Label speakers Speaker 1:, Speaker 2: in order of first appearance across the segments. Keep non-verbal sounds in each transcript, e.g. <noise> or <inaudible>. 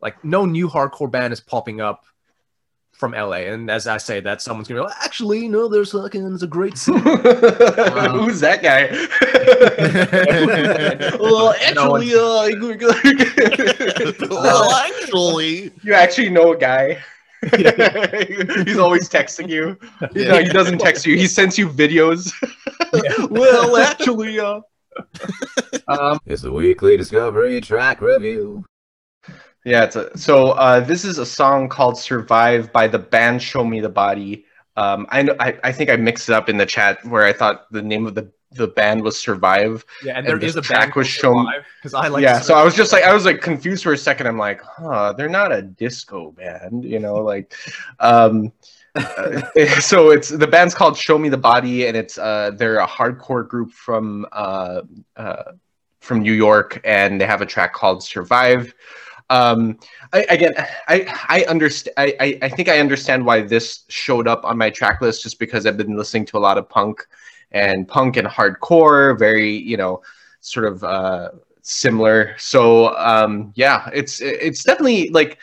Speaker 1: like no new hardcore band is popping up from LA. And as I say that, someone's gonna be like, actually, no, there's fucking there's a great <laughs> scene. um,
Speaker 2: Who's that guy? <laughs> well, actually, uh, <laughs>
Speaker 3: well, actually,
Speaker 2: you actually know a guy. He's always texting you.
Speaker 1: Yeah.
Speaker 2: No, he doesn't text you. He sends you videos. well, actually, uh,
Speaker 1: um,
Speaker 4: It's the weekly Discovery track review.
Speaker 2: Yeah. It's a, so uh, this is a song called "Survive" by the band Show Me the Body. Um, I, I I think I mixed it up in the chat where I thought the name of the the band was "Survive."
Speaker 1: yeah, and
Speaker 2: And
Speaker 1: there is a
Speaker 2: track
Speaker 1: band
Speaker 2: was shown-
Speaker 1: because I like
Speaker 2: yeah, so I was just like I was like confused for a second. I'm like, huh, they're not a disco band, you know, like um uh, <laughs> so it's the band's called Show Me the Body and it's uh they're a hardcore group from uh uh from New York and they have a track called Survive. Um I, again I I understand I, I think I understand why this showed up on my track list just because I've been listening to a lot of punk and punk and hardcore very you know sort of uh similar. So um yeah it's it's definitely like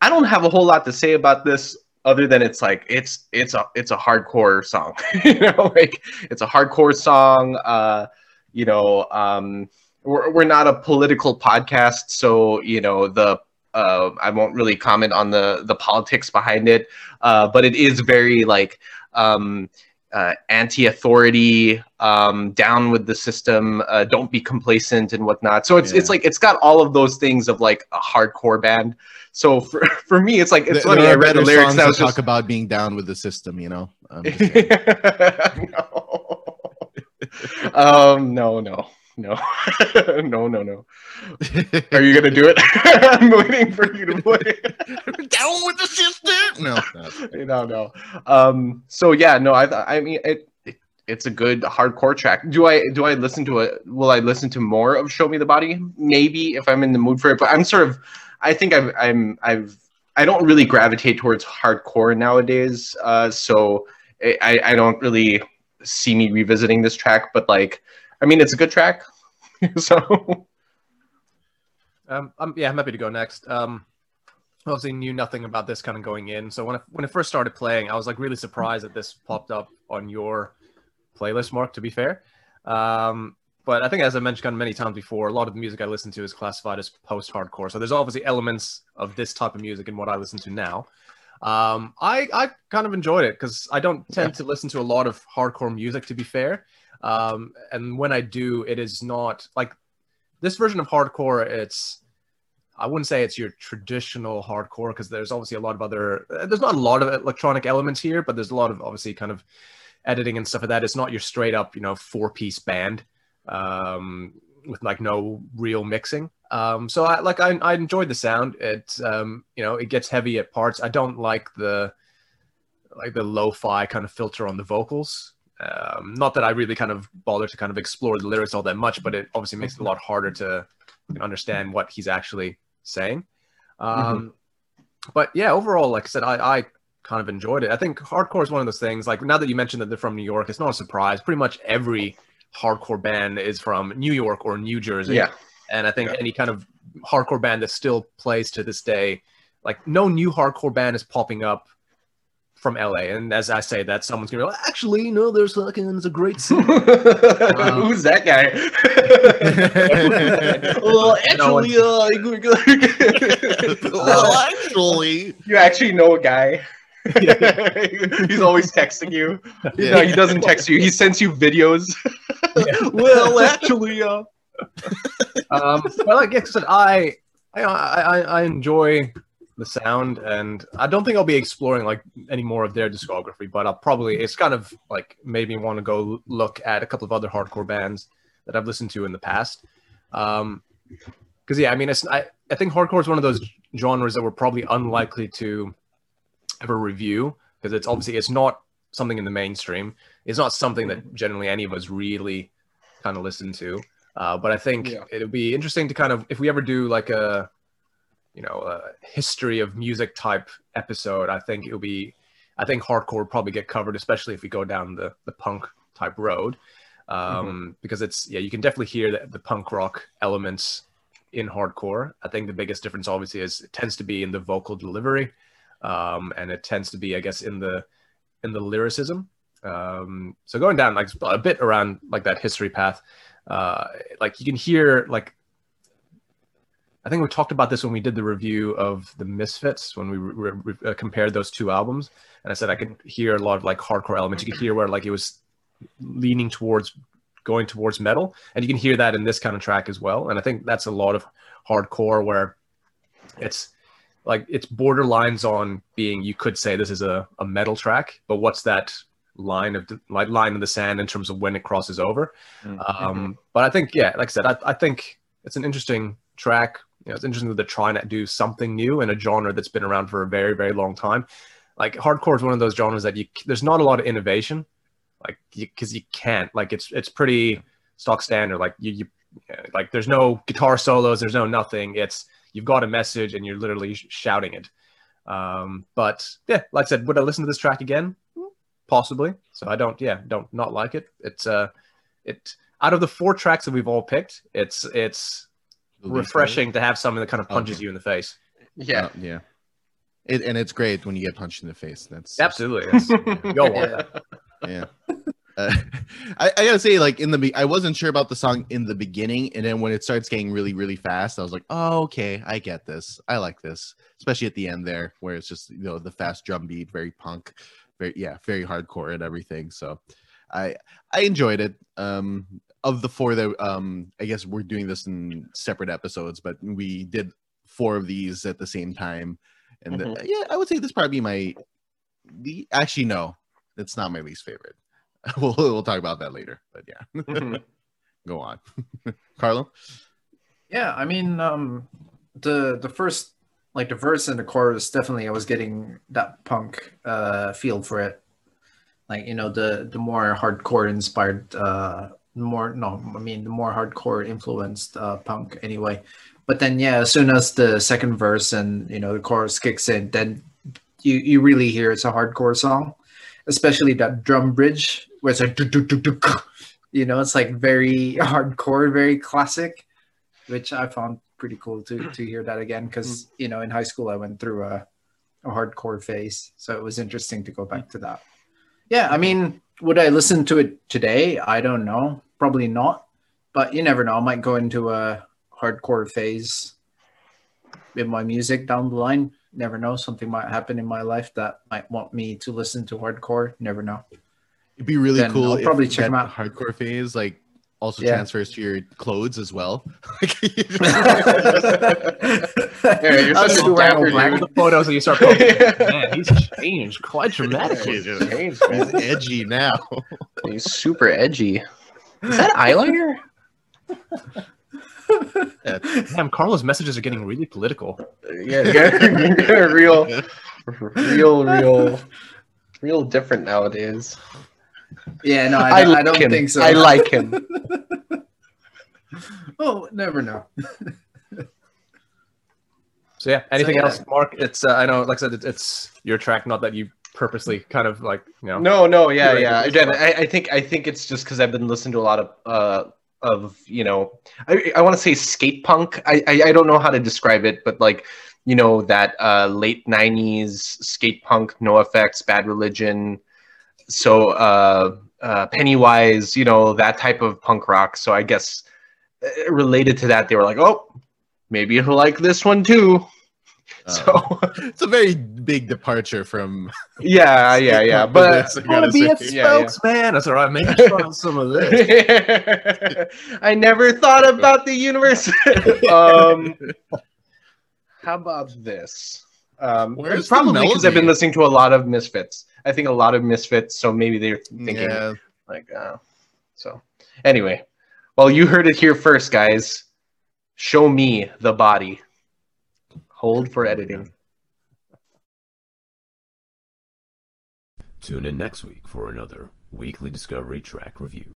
Speaker 2: i don't have a whole lot to say about this other than it's like it's it's a it's a hardcore song. <laughs> You know like it's a hardcore song uh you know um we're, we're not a political podcast so you know the uh, I won't really comment on the the politics behind it, uh, but it is very like um, uh, anti-authority, um, down with the system, uh, don't be complacent and whatnot. So it's it's like it's got all of those things of like a hardcore band. So for, <laughs> for me, it's like it's
Speaker 3: There-
Speaker 2: funny.
Speaker 3: there
Speaker 2: I read the lyrics.
Speaker 3: songs
Speaker 2: And I
Speaker 3: that
Speaker 2: was
Speaker 3: talk
Speaker 2: just
Speaker 3: about being down with the system. You know. <laughs> Um, <laughs>
Speaker 2: no. um, no, no, no, <laughs> no, no, no. Are you gonna do it? <laughs> I'm waiting for you to play. <laughs>
Speaker 3: down with the system? No. no.
Speaker 2: no, no. Um, so yeah, no, I, I mean, it, it, it's a good hardcore track. Do I, do I listen to it? Will I listen to more of Show Me the Body? Maybe if I'm in the mood for it. But I'm sort of, I think I've, I'm, I've, I don't really gravitate towards hardcore nowadays. Uh, so I, I don't really see me revisiting this track. But like, I mean, it's a good track. <laughs> so
Speaker 1: Um, I'm, yeah, I'm happy to go next. Um, obviously knew nothing about this kind of going in. So when I, when it first started playing, I was like really surprised that this popped up on your playlist, Mark. To be fair, um, but I think as I mentioned kind of many times before, a lot of the music I listen to is classified as post-hardcore. So there's obviously elements of this type of music in what I listen to now. Um, I I kind of enjoyed it because I don't tend to listen to a lot of hardcore music. To be fair, um, and when I do, it is not like this version of hardcore. It's I wouldn't say it's your traditional hardcore because there's obviously a lot of other. There's not a lot of electronic elements here, but there's a lot of obviously kind of editing and stuff like that. It's not your straight up, you know, four piece band um, with like no real mixing. Um, so I like I, I enjoyed the sound. It um, you know it gets heavy at parts. I don't like the like the lo-fi kind of filter on the vocals. Um, not that I really kind of bother to kind of explore the lyrics all that much, but it obviously makes it a lot harder to understand what he's actually saying. Um, But yeah, overall, like I said, I, I kind of enjoyed it. I think hardcore is one of those things. Like now that you mentioned that they're from New York, it's not a surprise. Pretty much every hardcore band is from New York or New Jersey.
Speaker 2: yeah,
Speaker 1: And I think
Speaker 2: Yeah.
Speaker 1: any kind of hardcore band that still plays to this day, like no new hardcore band is popping up from LA. And as I say that, someone's gonna be like, actually, no, there's fucking there's a great scene. <laughs>
Speaker 2: who's that guy? <laughs> <laughs> well,
Speaker 1: No
Speaker 2: actually, uh,
Speaker 3: well, actually,
Speaker 2: you actually know a guy. He's always texting you. No, he doesn't text you. He sends you videos. well, actually, uh,
Speaker 1: um, but like I said, I, I I I enjoy the sound, and I don't think I'll be exploring like any more of their discography. But I'll probably it's kind of like made me want to go look at a couple of other hardcore bands that I've listened to in the past. Um, because yeah, I mean, it's I I think hardcore is one of those genres that we're probably unlikely to ever review because it's obviously it's not something in the mainstream. It's not something that generally any of us really kind of listen to. Uh, but I think
Speaker 2: Yeah.
Speaker 1: it'll be interesting to kind of if we ever do like a you know a history of music type episode. I think it'll be I think hardcore will probably get covered, especially if we go down the the punk type road, um, because it's yeah you can definitely hear the, the punk rock elements in hardcore. I think the biggest difference, obviously, is it tends to be in the vocal delivery, um, and it tends to be, I guess, in the in the lyricism. Um, so going down like a bit around like that history path, uh, like you can hear like I think we talked about this when we did the review of the Misfits when we re- re- uh, compared those two albums, and I said I could hear a lot of like hardcore elements. You could hear where like it was leaning towards going towards metal, and you can hear that in this kind of track as well. And I think that's a lot of hardcore where it's like it's borderlines on being you could say this is a, a metal track, but what's that line of like line in the sand in terms of when it crosses over?
Speaker 2: Mm-hmm.
Speaker 1: Um, but I think yeah, like I said, I, I think it's an interesting track. You know, it's interesting that they're trying to do something new in a genre that's been around for a very, very long time. Like hardcore is one of those genres that you there's not a lot of innovation, like because you, you, can't. Like it's it's pretty stock standard. Like you, you like there's no guitar solos, there's no nothing. It's you've got a message and you're literally shouting it. Um, but yeah, like I said, would I listen to this track again? Possibly. So I don't. Yeah, don't not like it. It's uh, it out of the four tracks that we've all picked, it's it's refreshing to have something that kind of punches okay. you in the face.
Speaker 2: Yeah,
Speaker 3: uh, yeah. It, and it's great when you get punched in the face. That's
Speaker 1: absolutely. <laughs> That's, yeah. <laughs> You'll that.
Speaker 3: Yeah. Uh, I, I, gotta say, like in the, I wasn't sure about the song in the beginning, and then when it starts getting really, really fast, I was like, "Oh, okay, I get this. I like this." Especially at the end there, where it's just you know the fast drum beat, very punk, very yeah, very hardcore and everything. So, I I enjoyed it. Um, of the four that um I guess we're doing this in separate episodes, but we did four of these at the same time, and mm-hmm. the, yeah, I would say this probably my the actually no, it's not my least favorite. <laughs> we'll we'll talk about that later, but yeah, <laughs> mm-hmm. go on, <laughs> Carlo.
Speaker 5: Yeah, I mean, um, the the first like the verse and the chorus definitely I was getting that punk uh feel for it, like you know the the more hardcore inspired uh more no i mean the more hardcore influenced uh, punk anyway. But then yeah as soon as the second verse and you know the chorus kicks in then you you really hear it's a hardcore song especially that drum bridge where it's like you know it's like very hardcore very classic which i found pretty cool to to hear that again because you know in high school i went through a, a hardcore phase so it was interesting to go back to that. Yeah i mean would I listen to it today? I don't know. Probably not. But you never know. I might go into a hardcore phase in my music down the line. Never know. Something might happen in my life that might want me to listen to hardcore. Never know.
Speaker 3: It'd be really
Speaker 5: Then
Speaker 3: cool.
Speaker 5: I'll
Speaker 3: if
Speaker 5: probably check
Speaker 3: that
Speaker 5: out.
Speaker 3: Hardcore phase, like, also
Speaker 5: Yeah.
Speaker 3: transfers to your clothes as well. <laughs>
Speaker 2: Yeah, you're
Speaker 5: I'll
Speaker 2: such a dapper dude.
Speaker 1: the photos and you start posting, <laughs> man, he's changed quite dramatically.
Speaker 3: He's
Speaker 2: Changed,
Speaker 3: he's edgy now. <laughs>
Speaker 2: He's super edgy. Is that eyeliner?
Speaker 1: Damn, Carlos' messages are getting really political.
Speaker 2: Yeah, yeah, real, real, real, real different nowadays.
Speaker 5: Yeah, no, I, don't- I don't
Speaker 2: him.
Speaker 5: think so.
Speaker 2: I like him. <laughs>
Speaker 5: oh, never know. <laughs>
Speaker 1: So yeah, anything
Speaker 5: yeah.
Speaker 1: else, Mark? It's uh, I know, like I said, it's, it's your track, not that you purposely kind of like you know.
Speaker 2: No, no, yeah, yeah. Again. I, I think I think it's just because I've been listening to a lot of uh of you know I I want to say skate punk. I, I I don't know how to describe it, but like you know that uh late '90s skate punk, NOFX, Bad Religion, so uh, uh Pennywise, you know that type of punk rock. So I guess uh, related to that, they were like, oh, maybe you'll like this one too.
Speaker 3: Uh,
Speaker 2: So <laughs>
Speaker 3: it's a very big departure from. <laughs>
Speaker 2: yeah, yeah, yeah. <laughs> But
Speaker 3: I gotta say.
Speaker 2: Yeah, yeah.
Speaker 1: spokesman. That's all right. Maybe try some of this.
Speaker 2: I never thought about the universe. um, how about this? Um,
Speaker 3: Where's
Speaker 2: it's
Speaker 3: the
Speaker 2: probably because I've been listening to a lot of Misfits. I think a lot of Misfits, so maybe they're thinking
Speaker 3: Yeah,
Speaker 2: like, uh, so. Anyway, well, you heard it here first, guys. Show me the body. Hold for editing.
Speaker 4: Tune in next week for another weekly Discovery Track Review.